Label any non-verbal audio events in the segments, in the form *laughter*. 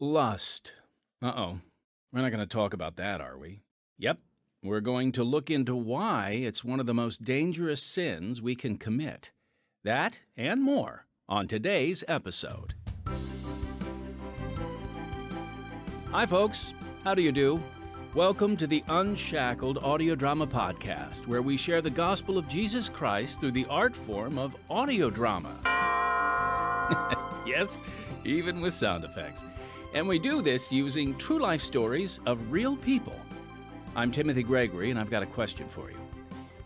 Lust. Uh oh. We're not going to talk about that, are we? Yep. We're going to look into why it's one of the most dangerous sins we can commit. That and more on today's episode. Hi, folks. How do you do? Welcome to the Unshackled Audio Drama Podcast, where we share the gospel of Jesus Christ through the art form of audio drama. *laughs* yes, even with sound effects. And we do this using true life stories of real people. I'm Timothy Gregory, and I've got a question for you.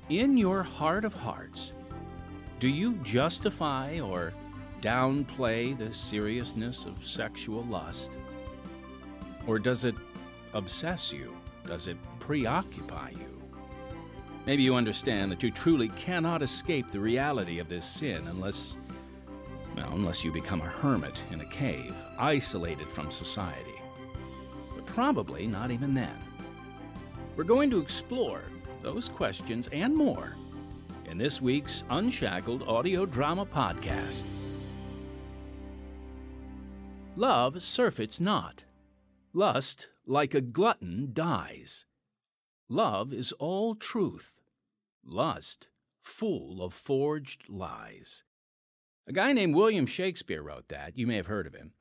In your heart of hearts, do you justify or downplay the seriousness of sexual lust? Or does it obsess you? Does it preoccupy you? Maybe you understand that you truly cannot escape the reality of this sin unless well, unless you become a hermit in a cave, isolated from society. But probably not even then. We're going to explore those questions and more in this week's Unshackled Audio Drama Podcast. Love surfeits not. Lust, like a glutton, dies. Love is all truth. Lust, full of forged lies. A guy named William Shakespeare wrote that. You may have heard of him.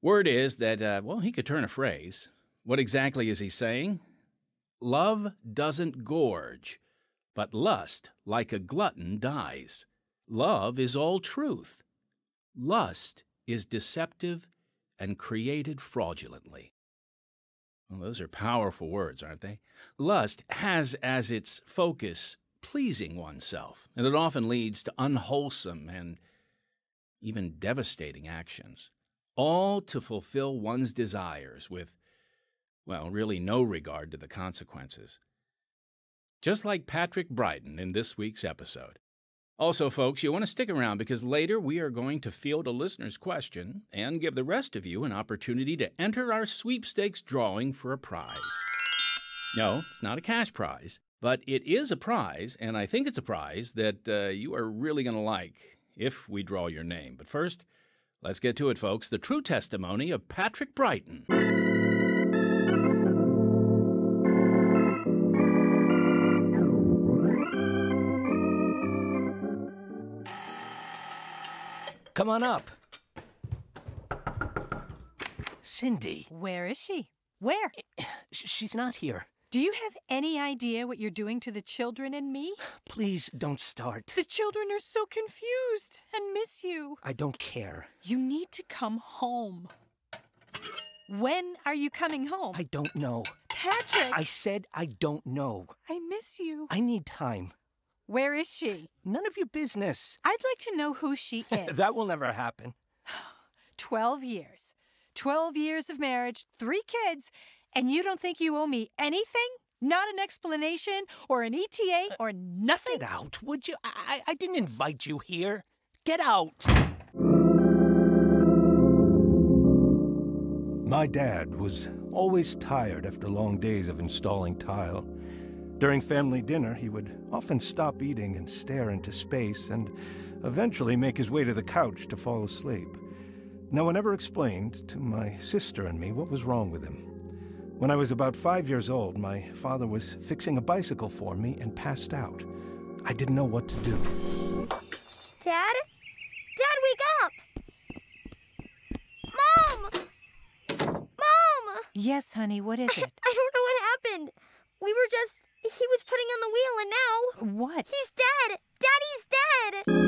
Word is that, uh, well, he could turn a phrase. What exactly is he saying? Love doesn't gorge, but lust, like a glutton, dies. Love is all truth. Lust is deceptive and created fraudulently. Well, those are powerful words, aren't they? Lust has as its focus pleasing oneself, and it often leads to unwholesome and even devastating actions, all to fulfill one's desires with, well, really no regard to the consequences. Just like Patrick Brighton in this week's episode. Also, folks, you want to stick around because later we are going to field a listener's question and give the rest of you an opportunity to enter our sweepstakes drawing for a prize. No, it's not a cash prize, but it is a prize, and I think it's a prize that uh, you are really going to like if we draw your name. But first, let's get to it, folks. The true testimony of Patrick Brighton. Come on up. Cindy. Where is she? Where? She's not here. Do you have any idea what you're doing to the children and me? Please don't start. The children are so confused and miss you. I don't care. You need to come home. When are you coming home? I don't know. Patrick! I said I don't know. I miss you. I need time. Where is she? None of your business. I'd like to know who she *laughs* is. that will never happen. *gasps* Twelve years. Twelve years of marriage, three kids, and you don't think you owe me anything? Not an explanation or an ETA uh, or nothing? Get out, would you? I, I didn't invite you here. Get out! My dad was always tired after long days of installing tile. During family dinner, he would often stop eating and stare into space and eventually make his way to the couch to fall asleep. No one ever explained to my sister and me what was wrong with him. When I was about five years old, my father was fixing a bicycle for me and passed out. I didn't know what to do. Dad? Dad, wake up! Mom! Mom! Yes, honey, what is *laughs* it? I don't know what happened. We were just. He was putting on the wheel and now. What? He's dead! Daddy's dead!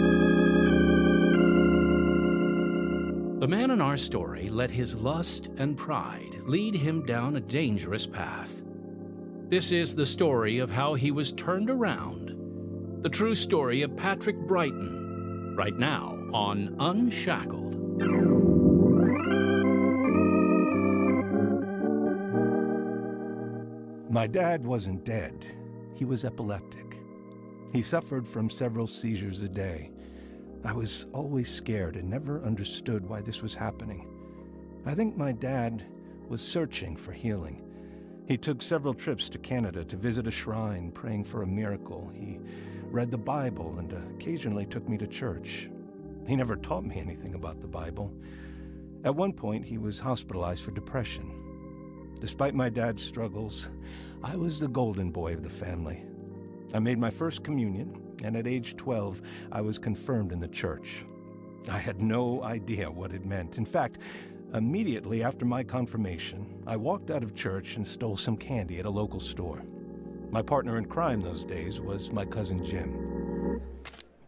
The man in our story let his lust and pride lead him down a dangerous path. This is the story of how he was turned around. The true story of Patrick Brighton, right now on Unshackled. My dad wasn't dead. He was epileptic. He suffered from several seizures a day. I was always scared and never understood why this was happening. I think my dad was searching for healing. He took several trips to Canada to visit a shrine, praying for a miracle. He read the Bible and occasionally took me to church. He never taught me anything about the Bible. At one point, he was hospitalized for depression. Despite my dad's struggles, I was the golden boy of the family. I made my first communion, and at age 12, I was confirmed in the church. I had no idea what it meant. In fact, immediately after my confirmation, I walked out of church and stole some candy at a local store. My partner in crime those days was my cousin Jim.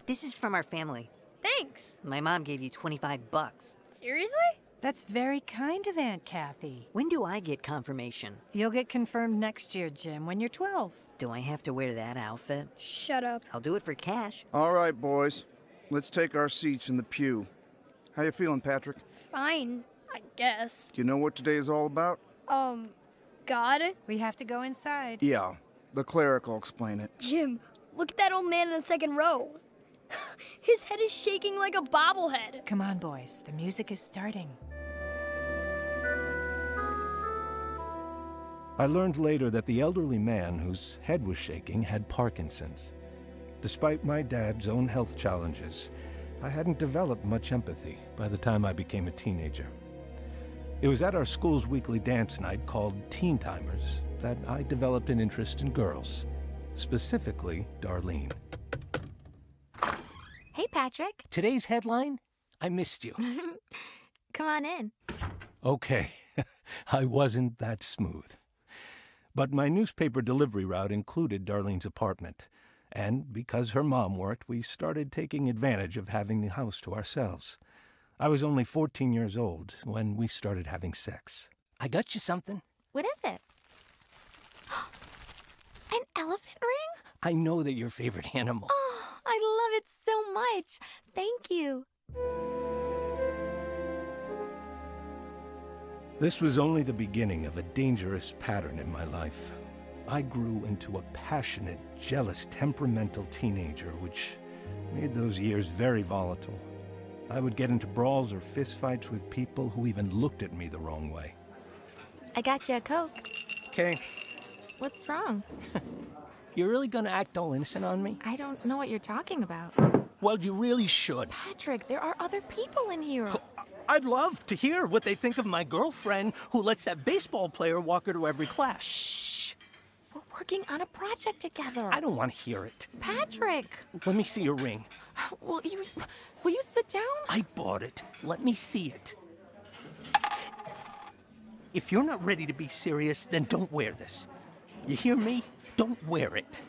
This is from our family. Thanks. My mom gave you 25 bucks. Seriously? That's very kind of Aunt Kathy. When do I get confirmation? You'll get confirmed next year, Jim, when you're 12. Do I have to wear that outfit? Shut up. I'll do it for cash. All right, boys. Let's take our seats in the pew. How you feeling, Patrick? Fine, I guess. Do you know what today is all about? Um, God? We have to go inside. Yeah, the cleric will explain it. Jim, look at that old man in the second row. *laughs* His head is shaking like a bobblehead. Come on, boys. The music is starting. I learned later that the elderly man whose head was shaking had Parkinson's. Despite my dad's own health challenges, I hadn't developed much empathy by the time I became a teenager. It was at our school's weekly dance night called Teen Timers that I developed an interest in girls, specifically Darlene. Hey, Patrick. Today's headline I missed you. *laughs* Come on in. Okay, *laughs* I wasn't that smooth. But my newspaper delivery route included Darlene's apartment. And because her mom worked, we started taking advantage of having the house to ourselves. I was only 14 years old when we started having sex. I got you something. What is it? *gasps* An elephant ring? I know they're your favorite *laughs* animal. Oh, I love it so much. Thank you. This was only the beginning of a dangerous pattern in my life. I grew into a passionate, jealous, temperamental teenager, which made those years very volatile. I would get into brawls or fistfights with people who even looked at me the wrong way. I got you a Coke. Okay, What's wrong? *laughs* you're really gonna act all innocent on me? I don't know what you're talking about. Well, you really should. Patrick, there are other people in here. I'd love to hear what they think of my girlfriend who lets that baseball player walk her to every class. Shh. We're working on a project together. I don't want to hear it. Patrick, Let me see your ring. will you will you sit down? I bought it. Let me see it. If you're not ready to be serious, then don't wear this. You hear me? Don't wear it.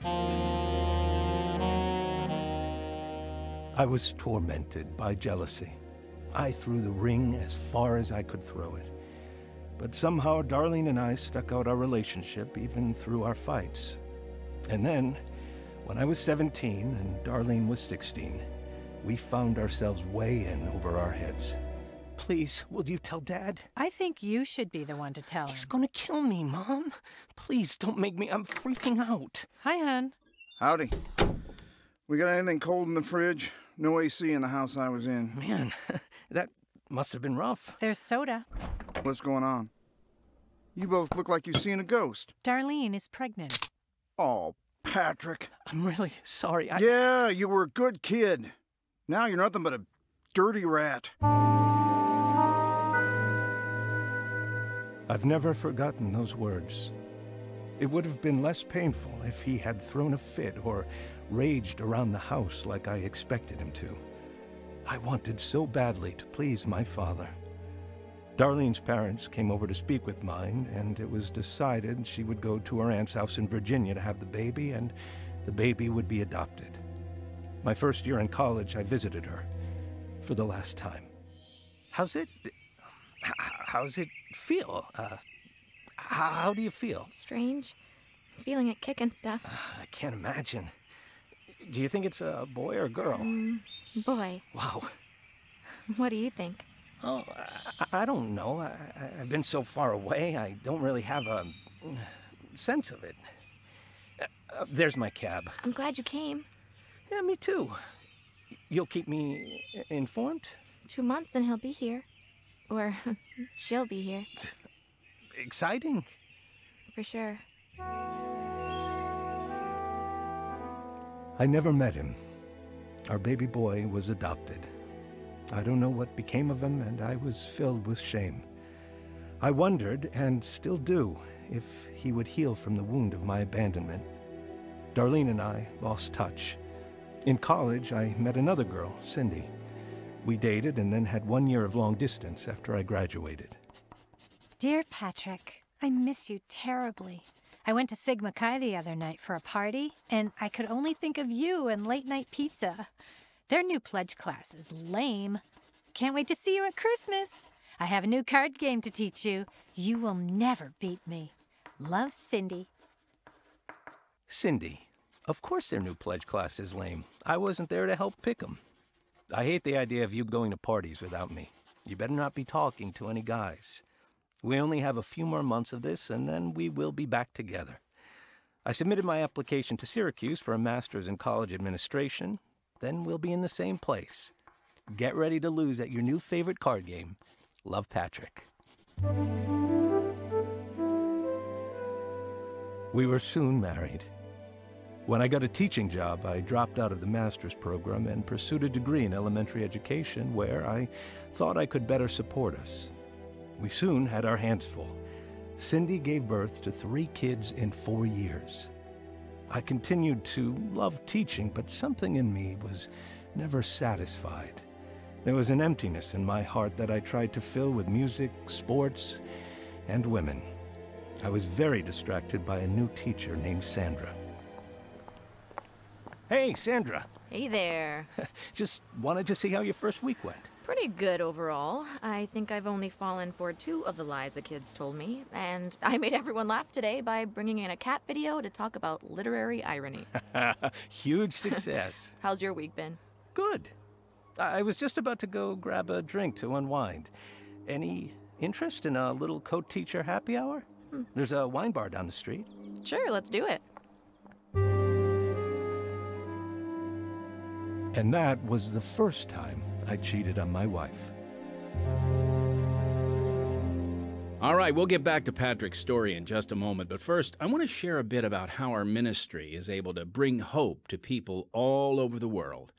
I was tormented by jealousy. I threw the ring as far as I could throw it. But somehow Darlene and I stuck out our relationship even through our fights. And then, when I was 17 and Darlene was 16, we found ourselves way in over our heads. Please, will you tell Dad? I think you should be the one to tell him. He's gonna kill me, Mom. Please don't make me. I'm freaking out. Hi, hon. Howdy. We got anything cold in the fridge? No AC in the house I was in. Man, *laughs* that must have been rough. There's soda. What's going on? You both look like you've seen a ghost. Darlene is pregnant. Oh, Patrick. I'm really sorry. I, Yeah, you were a good kid. Now you're nothing but a dirty rat. I've never forgotten those words. It would have been less painful if he had thrown a fit or raged around the house like I expected him to. I wanted so badly to please my father. Darlene's parents came over to speak with mine, and it was decided she would go to her aunt's house in Virginia to have the baby, and the baby would be adopted. My first year in college, I visited her for the last time. how's it? h- How's it feel? Uh, how, how do you feel? Strange. Feeling it kick and stuff. I can't imagine. Do you think it's a boy or a girl? Boy, Wow. *laughs* what do you think? Oh, I, I don't know. I, I- I've been so far away, I don't really have a mm, sense of it. Uh, uh, there's my cab. I'm glad you came. Yeah, me too. You'll keep me informed? Two months and he'll be here. Or *laughs* she'll be here, *laughs* Exciting. for sure. I never met him. Our baby boy was adopted. I don't know what became of him, and I was filled with shame. I wondered, and still do, if he would heal from the wound of my abandonment. Darlene and I lost touch. In college, I met another girl, Cindy. We dated and then had one year of long distance after I graduated. Dear Patrick, I miss you terribly. I went to Sigma Chi the other night for a party, and I could only think of you and late night pizza. Their new pledge class is lame. Can't wait to see you at Christmas. I have a new card game to teach you. You will never beat me. Love, Cindy. Cindy. Of course their new pledge class is lame. I wasn't there to help pick 'em. I hate the idea of you going to parties without me. You better not be talking to any guys. We only have a few more months of this, and then we will be back together. I submitted my application to Syracuse for a master's in college administration. Then we'll be in the same place. Get ready to lose at your new favorite card game. Love, Patrick. We were soon married. When I got a teaching job, I dropped out of the master's program and pursued a degree in elementary education where I thought I could better support us. We soon had our hands full. Cindy gave birth to three kids in four years. I continued to love teaching, but something in me was never satisfied. There was an emptiness in my heart that I tried to fill with music, sports, and women. I was very distracted by a new teacher named Sandra. Hey, Sandra. Hey there. *laughs* Just wanted to see how your first week went. Pretty good overall. I think I've only fallen for two of the lies the kids told me, and *laughs* I made everyone laugh today by bringing in a cat video to talk about literary irony. *laughs* Huge success. *laughs* How's your week been? Good. I was just about to go grab a drink to unwind. Any interest in a little co teacher happy hour? Hmm. There's a wine bar down the street. Sure, let's do it. And that was the first time I cheated on my wife. All right, we'll get back to Patrick's story in just a moment, but first, I want to share a bit about how our ministry is able to bring hope to people all over the world.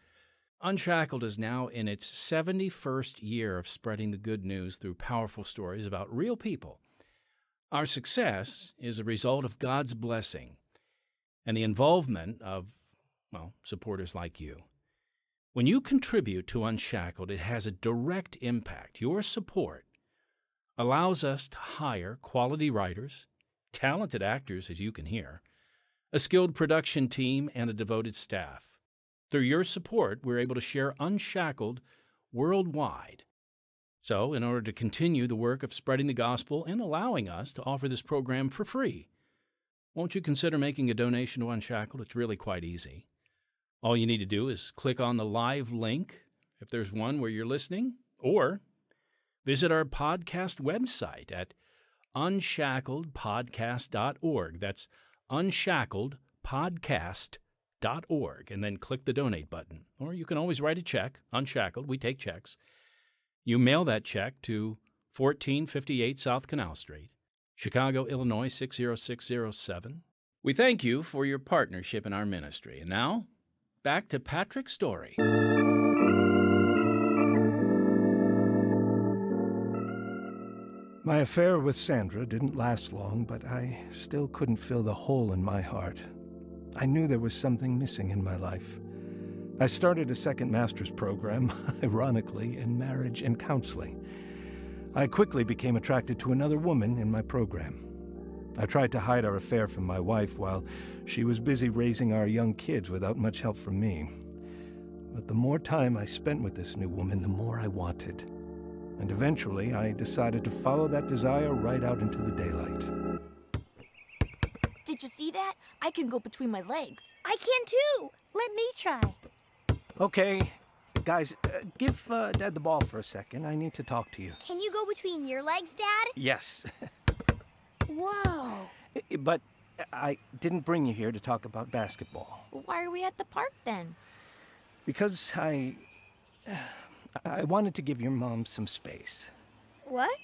Unshackled is now in its 71st year of spreading the good news through powerful stories about real people. Our success is a result of God's blessing and the involvement of, well, supporters like you. When you contribute to Unshackled, it has a direct impact. Your support allows us to hire quality writers, talented actors, as you can hear, a skilled production team, and a devoted staff. Through your support, we're able to share Unshackled worldwide. So, in order to continue the work of spreading the gospel and allowing us to offer this program for free, won't you consider making a donation to Unshackled? It's really quite easy. All you need to do is click on the live link, if there's one where you're listening, or visit our podcast website at unshackledpodcast.org. That's unshackledpodcast.org, and then click the donate button. Or you can always write a check, unshackled, we take checks. You mail that check to 1458 South Canal Street, Chicago, Illinois 60607. We thank you for your partnership in our ministry. And now, back to Patrick's story. My affair with Sandra didn't last long, but I still couldn't fill the hole in my heart. I knew there was something missing in my life. I started a second master's program, *laughs* ironically, in marriage and counseling. I quickly became attracted to another woman in my program. I tried to hide our affair from my wife while she was busy raising our young kids without much help from me. But the more time I spent with this new woman, the more I wanted. And eventually, I decided to follow that desire right out into the daylight. Did you see that? I can go between my legs. I can too. Let me try. Okay, guys, uh, give uh, Dad the ball for a second. I need to talk to you. Can you go between your legs, Dad? Yes, *laughs* Whoa. but I didn't bring you here to talk about basketball. Why are we at the park then? Because I. *sighs* I wanted to give your mom some space. What?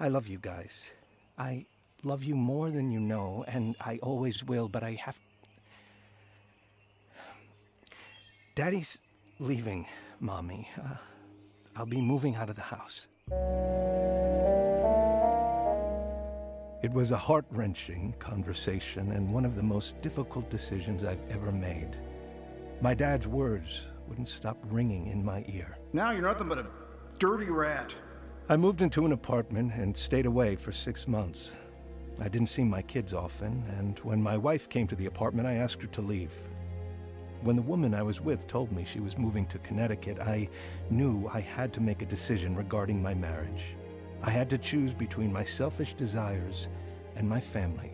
I love you guys. I love you more than you know, and I always will, but I have. *sighs* Daddy's leaving, Mommy. Uh, I'll be moving out of the house. It was a heart wrenching conversation and one of the most difficult decisions I've ever made. My dad's words wouldn't stop ringing in my ear. Now you're nothing but a dirty rat. I moved into an apartment and stayed away for six months. I didn't see my kids often, and when my wife came to the apartment, I asked her to leave. When the woman I was with told me she was moving to Connecticut, I knew I had to make a decision regarding my marriage. I had to choose between my selfish desires and my family.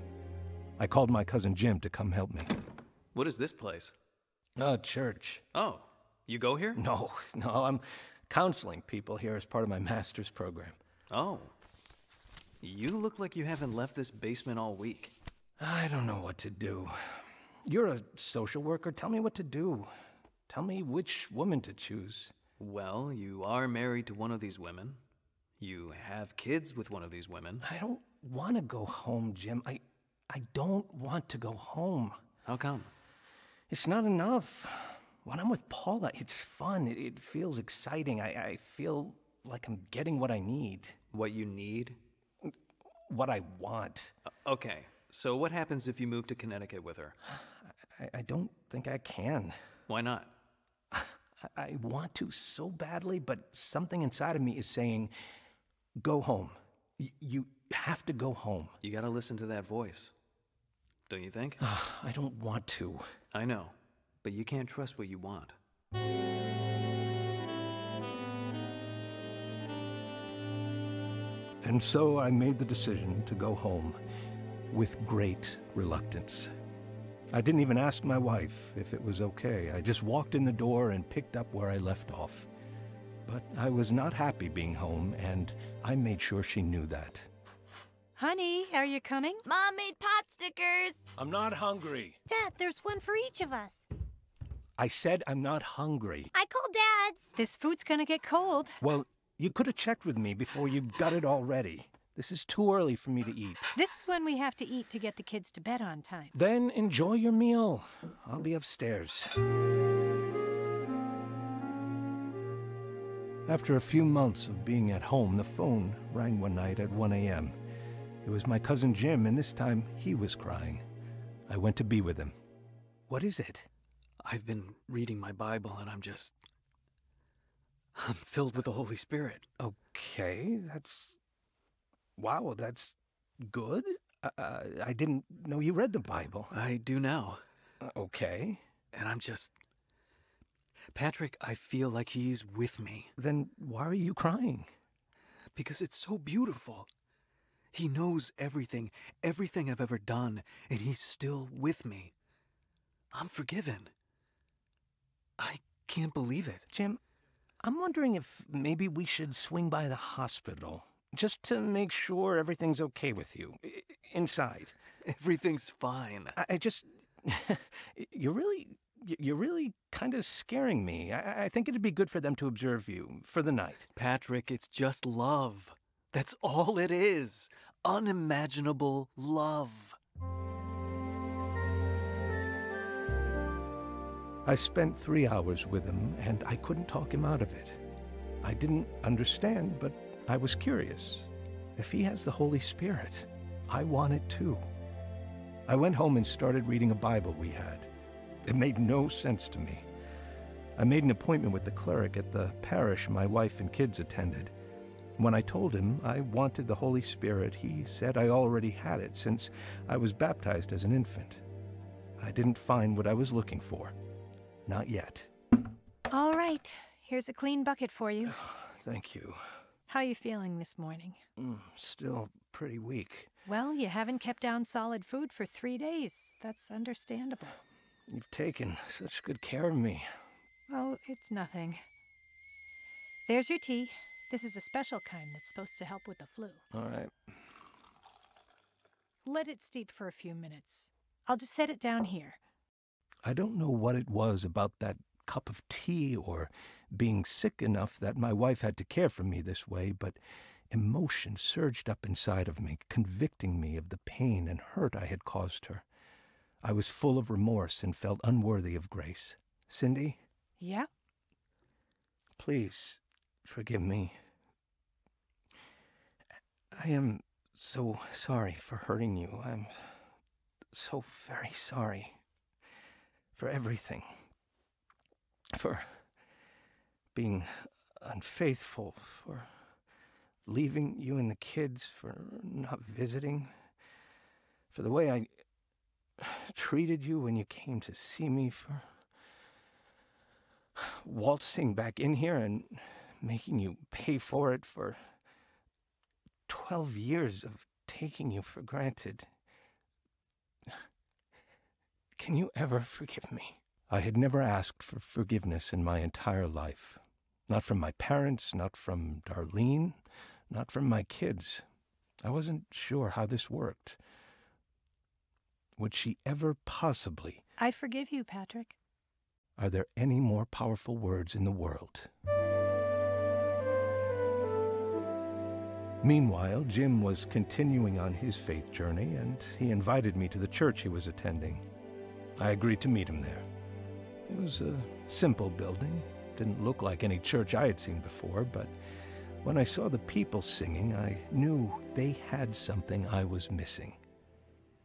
I called my cousin Jim to come help me. What is this place? A church. Oh, you go here? No, *laughs* no, I'm counseling people here as part of my master's program. Oh. You look like you haven't left this basement all week. I don't know what to do. You're a social worker. Tell me what to do. Tell me which woman to choose. Well, you are married to one of these women. You have kids with one of these women. I don't want to go home, Jim. I I don't want to go home. How come? It's not enough. When I'm with Paula, it's fun. It, it feels exciting. I, I feel like I'm getting what I need, What you need? what I want. Uh, okay, so what happens if you move to Connecticut with her? I, I don't think I can. Why not? I, I want to so badly, but something inside of me is saying, go home. Y- you have to go home. You gotta listen to that voice. Don't you think? *sighs* I don't want to. I know, but you can't trust what you want. And so I made the decision to go home with great reluctance. I didn't even ask my wife if it was okay. I just walked in the door and picked up where I left off. But I was not happy being home, and I made sure she knew that. Honey, are you coming? Mom made pot stickers. I'm not hungry. Dad, there's one for each of us. I said I'm not hungry. I called Dad's. This food's gonna get cold. Well, you could have checked with me before you got it all ready. This is too early for me to eat. This is when we have to eat to get the kids to bed on time. Then enjoy your meal. I'll be upstairs. After a few months of being at home, the phone rang one night at 1 a.m. It was my cousin Jim, and this time he was crying. I went to be with him. What is it? I've been reading my Bible and I'm just. I'm filled with the Holy Spirit. Okay, that's. Wow, that's good. Uh, I didn't know you read the Bible. I do now. Uh, okay. And I'm just. Patrick, I feel like he's with me Then why are you crying? because it's so beautiful. He knows everything, everything I've ever done, and he's still with me. I'm forgiven. I can't believe it. Jim, I'm wondering if maybe we should swing by the hospital just to make sure everything's okay with you inside. Everything's fine. I, I just, *laughs* you're really, you're really kind of scaring me. I, I think it'd be good for them to observe you for the night. Patrick, it's just love. That's all it is. Unimaginable love. I spent three hours with him, and I couldn't talk him out of it. I didn't understand, but I was curious. If he has the Holy Spirit, I want it too. I went home and started reading a Bible we had. It made no sense to me. I made an appointment with the cleric at the parish my wife and kids attended. When I told him I wanted the Holy Spirit, he said I already had it since I was baptized as an infant. I didn't find what I was looking for. Not yet. All right, here's a clean bucket for you. *sighs* Thank you. How are you feeling this morning? Mm, still pretty weak. Well, you haven't kept down solid food for three days. That's understandable. You've taken such good care of me. Oh, it's nothing. There's your tea. This is a special kind that's supposed to help with the flu. All right. Let it steep for a few minutes. I'll just set it down here. I don't know what it was about that cup of tea or being sick enough that my wife had to care for me this way, but emotion surged up inside of me, convicting me of the pain and hurt I had caused her. I was full of remorse and felt unworthy of grace. Cindy, Yeah? please forgive me. I am so sorry for hurting you. I'm so very sorry for everything. For being unfaithful, for leaving you and the kids, for not visiting, for the way I treated you when you came to see me, for waltzing back in here and making you pay for it, for 12 years of taking you for granted. Can you ever forgive me? I had never asked for forgiveness in my entire life. Not from my parents, not from Darlene, not from my kids. I wasn't sure how this worked. Would she ever possibly? I forgive you, Patrick. Are there any more powerful words in the world? Meanwhile, Jim was continuing on his faith journey, and he invited me to the church he was attending. I agreed to meet him there. It was a simple building, didn't look like any church I had seen before, but when I saw the people singing, I knew they had something I was missing.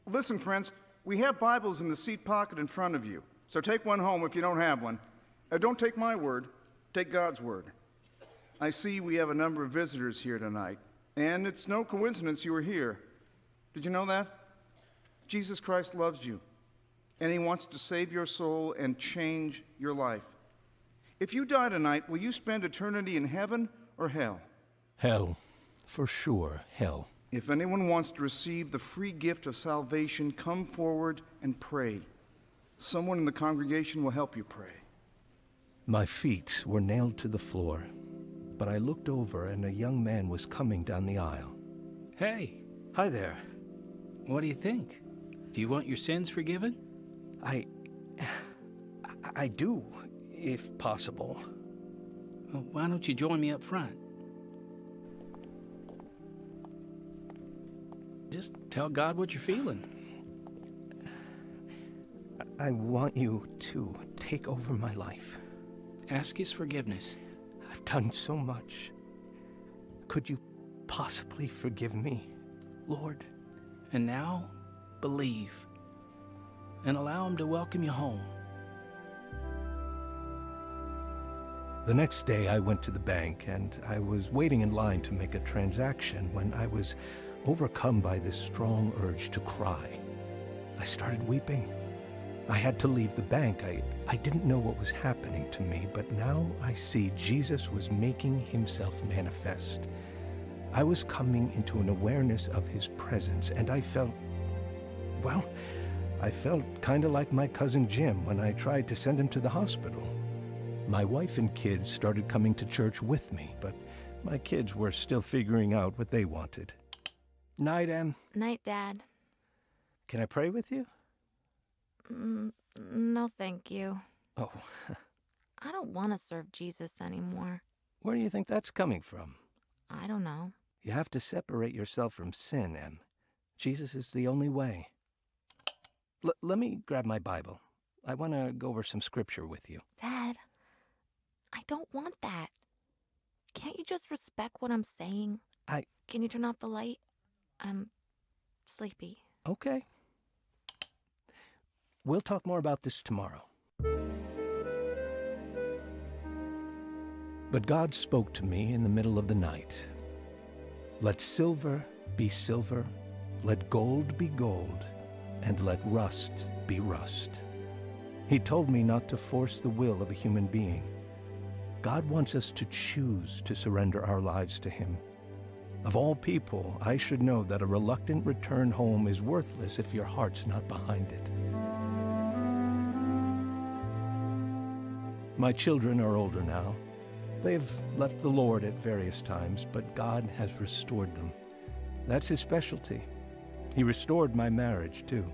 Listen, friends, we have Bibles in the seat pocket in front of you, so take one home if you don't have one. Uh, don't take my word, take God's word. I see we have a number of visitors here tonight, and it's no coincidence you are here. Did you know that? Jesus Christ loves you, and He wants to save your soul and change your life. If you die tonight, will you spend eternity in heaven or hell? Hell. For sure, hell. If anyone wants to receive the free gift of salvation, come forward and pray. Someone in the congregation will help you pray. My feet were nailed to the floor, but I looked over and a young man was coming down the aisle. Hey, Hi there. what do you think? Do you want your sins forgiven? I. I do, if possible. Well, why don't you join me up front? Just tell God what you're feeling. I want you to take over my life. Ask His forgiveness. I've done so much. Could you possibly forgive me, Lord? And now, believe. And allow Him to welcome you home. The next day, I went to the bank and I was waiting in line to make a transaction when I was overcome by this strong urge to cry. I started weeping. I had to leave the bank. I, I didn't know what was happening to me, but now I see Jesus was making himself manifest. I was coming into an awareness of his presence, and I felt, well, I felt kind of like my cousin Jim when I tried to send him to the hospital. My wife and kids started coming to church with me, but my kids were still figuring out what they wanted. Night, Em. Night, Dad. Can I pray with you? Mm, no, thank you. Oh, *laughs* I don't want to serve Jesus anymore. where do you think that's coming from? I don't know. You have to separate yourself from sin, Em. Jesus is the only way. L- let me grab my Bible. I want to go over some scripture with you. Dad, I don't want that. Can't you just respect what I'm saying? I. Can you turn off the light? I'm sleepy. Okay. We'll talk more about this tomorrow. But God spoke to me in the middle of the night. Let silver be silver, let gold be gold, and let rust be rust. He told me not to force the will of a human being. God wants us to choose to surrender our lives to Him. Of all people, I should know that a reluctant return home is worthless if your heart's not behind it. My children are older now. They've left the Lord at various times, but God has restored them. That's His specialty. He restored my marriage, too.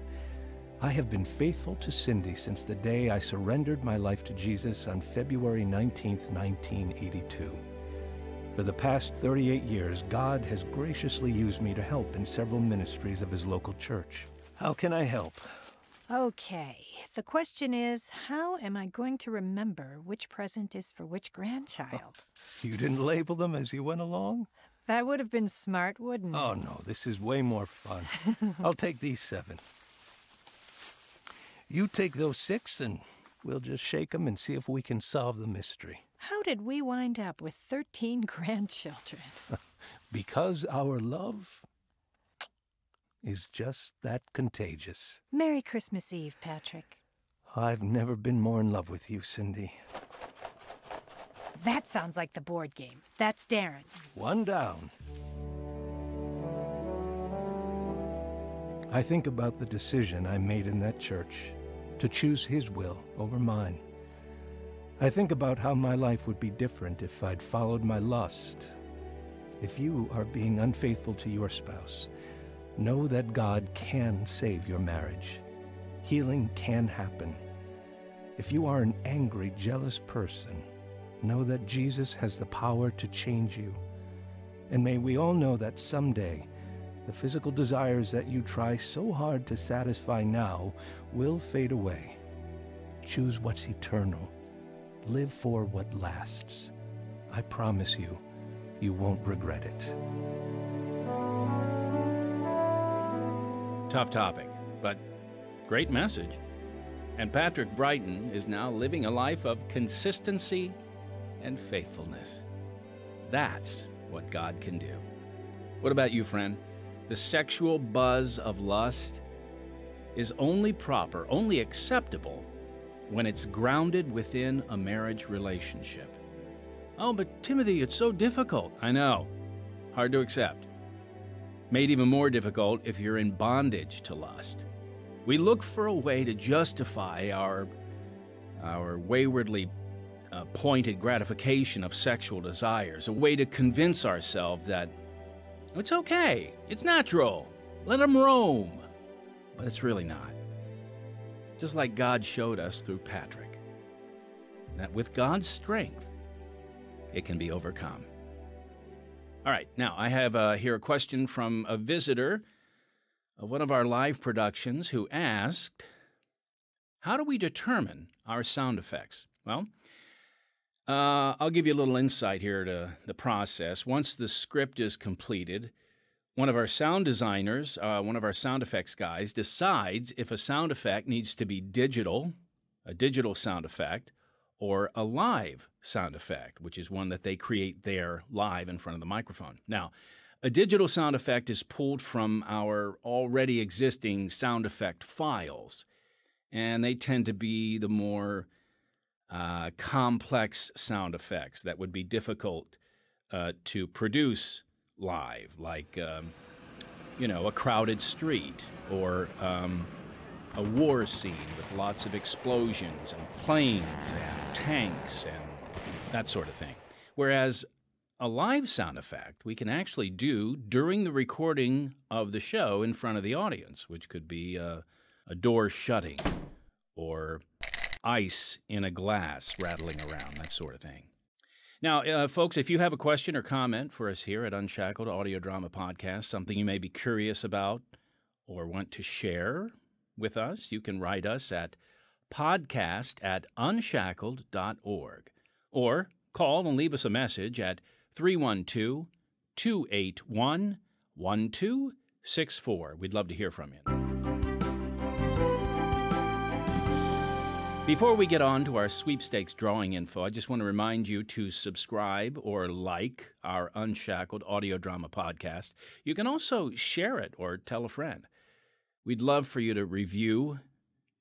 I have been faithful to Cindy since the day I surrendered my life to Jesus on February 19, 1982. For the past 38 years, God has graciously used me to help in several ministries of His local church. How can I help? Okay, the question is how am I going to remember which present is for which grandchild? *laughs* You didn't label them as you went along? That would have been smart, wouldn't it? Oh, no, this is way more fun. *laughs* I'll take these seven. You take those six, and we'll just shake them and see if we can solve the mystery. How did we wind up with 13 *laughs* grandchildren? Because our love is just that contagious. Merry Christmas Eve, Patrick. I've never been more in love with you, Cindy. That sounds like the board game. That's Darren's. One down. I think about the decision I made in that church to choose his will over mine. I think about how my life would be different if I'd followed my lust. If you are being unfaithful to your spouse, know that God can save your marriage. Healing can happen. If you are an angry, jealous person, know that Jesus has the power to change you. And may we all know that someday, the physical desires that you try so hard to satisfy now will fade away. Choose what's eternal. Live for what lasts. I promise you, you won't regret it. Tough topic, but great message. And Patrick Brighton is now living a life of consistency and faithfulness. That's what God can do. What about you, friend? The sexual buzz of lust is only proper, only acceptable when it's grounded within a marriage relationship. Oh, but Timothy, it's so difficult. I know. Hard to accept. Made even more difficult if you're in bondage to lust. We look for a way to justify our, our waywardly uh, pointed gratification of sexual desires, a way to convince ourselves that it's okay, it's natural, let them roam. But it's really not. Just like God showed us through Patrick, that with God's strength, it can be overcome. All right, now I have uh, here a question from a visitor of one of our live productions who asked, How do we determine our sound effects? Well, uh, I'll give you a little insight here to the process. Once the script is completed, one of our sound designers, uh, one of our sound effects guys, decides if a sound effect needs to be digital, a digital sound effect, or a live sound effect, which is one that they create there live in front of the microphone. Now, a digital sound effect is pulled from our already existing sound effect files, and they tend to be the more uh, complex sound effects that would be difficult uh, to produce live, like, um, you know, a crowded street or um, a war scene with lots of explosions and planes and tanks and that sort of thing. Whereas a live sound effect we can actually do during the recording of the show in front of the audience, which could be uh, a door shutting or ice in a glass rattling around, that sort of thing. Now, uh, folks, if you have a question or comment for us here at Unshackled Audio Drama Podcast, something you may be curious about or want to share with us, you can write us at podcast at unshackled.org or call and leave us a message at 312 281 1264. We'd love to hear from you. Before we get on to our sweepstakes drawing info, I just want to remind you to subscribe or like our Unshackled audio drama podcast. You can also share it or tell a friend. We'd love for you to review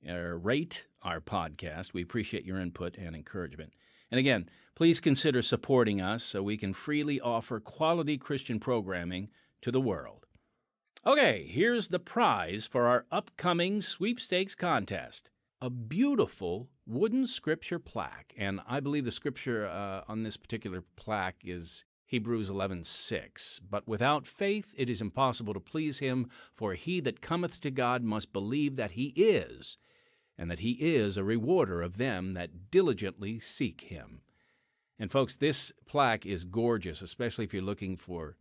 or rate our podcast. We appreciate your input and encouragement. And again, please consider supporting us so we can freely offer quality Christian programming to the world. Okay, here's the prize for our upcoming sweepstakes contest a beautiful wooden scripture plaque. And I believe the scripture uh, on this particular plaque is Hebrews 11:6. But without faith it is impossible to please him, for he that cometh to God must believe that he is, and that he is a rewarder of them that diligently seek him. And folks, this plaque is gorgeous, especially if you're looking for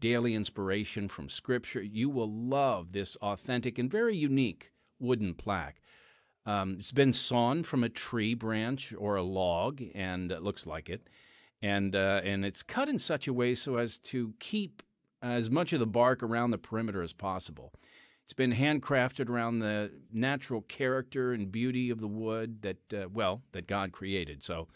daily inspiration from scripture. You will love this authentic and very unique wooden plaque. Um, it's been sawn from a tree branch or a log, and it looks like it. And, uh, and it's cut in such a way so as to keep as much of the bark around the perimeter as possible. It's been handcrafted around the natural character and beauty of the wood that, uh, well, that God created. So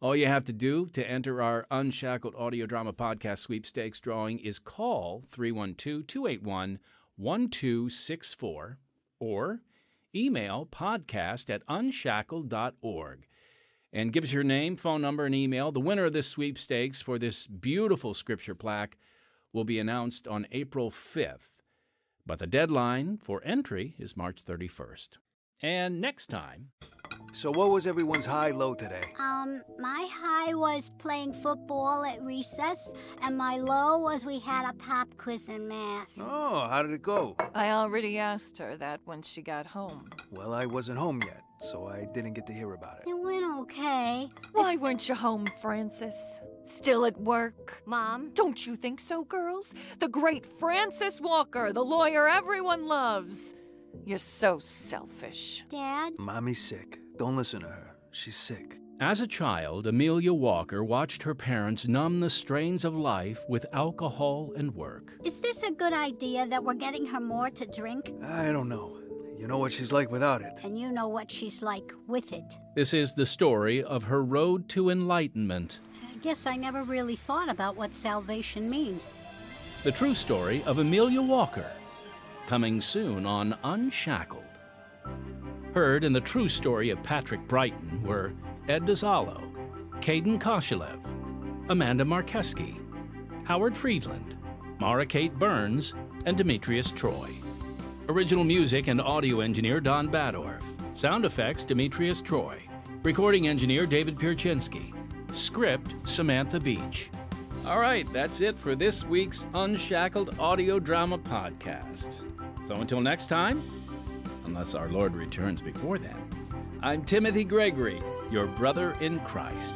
all you have to do to enter our Unshackled Audio Drama Podcast sweepstakes drawing is call 312 281 1264 or email podcast at unshackled.org and give us your name, phone number, and email. The winner of this sweepstakes for this beautiful scripture plaque will be announced on April 5th. But the deadline for entry is March 31st. And next time. So, what was everyone's high low today? Um, my high was playing football at recess, and my low was we had a pop quiz in math. Oh, how did it go? I already asked her that when she got home. Well, I wasn't home yet, so I didn't get to hear about it. It went okay. Why weren't you home, Francis? Still at work? Mom? Don't you think so, girls? The great Francis Walker, the lawyer everyone loves. You're so selfish. Dad? Mommy's sick. Don't listen to her. She's sick. As a child, Amelia Walker watched her parents numb the strains of life with alcohol and work. Is this a good idea that we're getting her more to drink? I don't know. You know what she's like without it. And you know what she's like with it. This is the story of her road to enlightenment. I guess I never really thought about what salvation means. The true story of Amelia Walker, coming soon on Unshackled. Heard in the true story of Patrick Brighton were Ed Dzialo, Caden Koshilev, Amanda Markeski, Howard Friedland, Mara Kate Burns, and Demetrius Troy. Original music and audio engineer Don Badorf. Sound effects Demetrius Troy. Recording engineer David Pierczynski. Script Samantha Beach. All right, that's it for this week's Unshackled Audio Drama Podcast. So until next time, unless our Lord returns before then, I'm Timothy Gregory, your brother in Christ.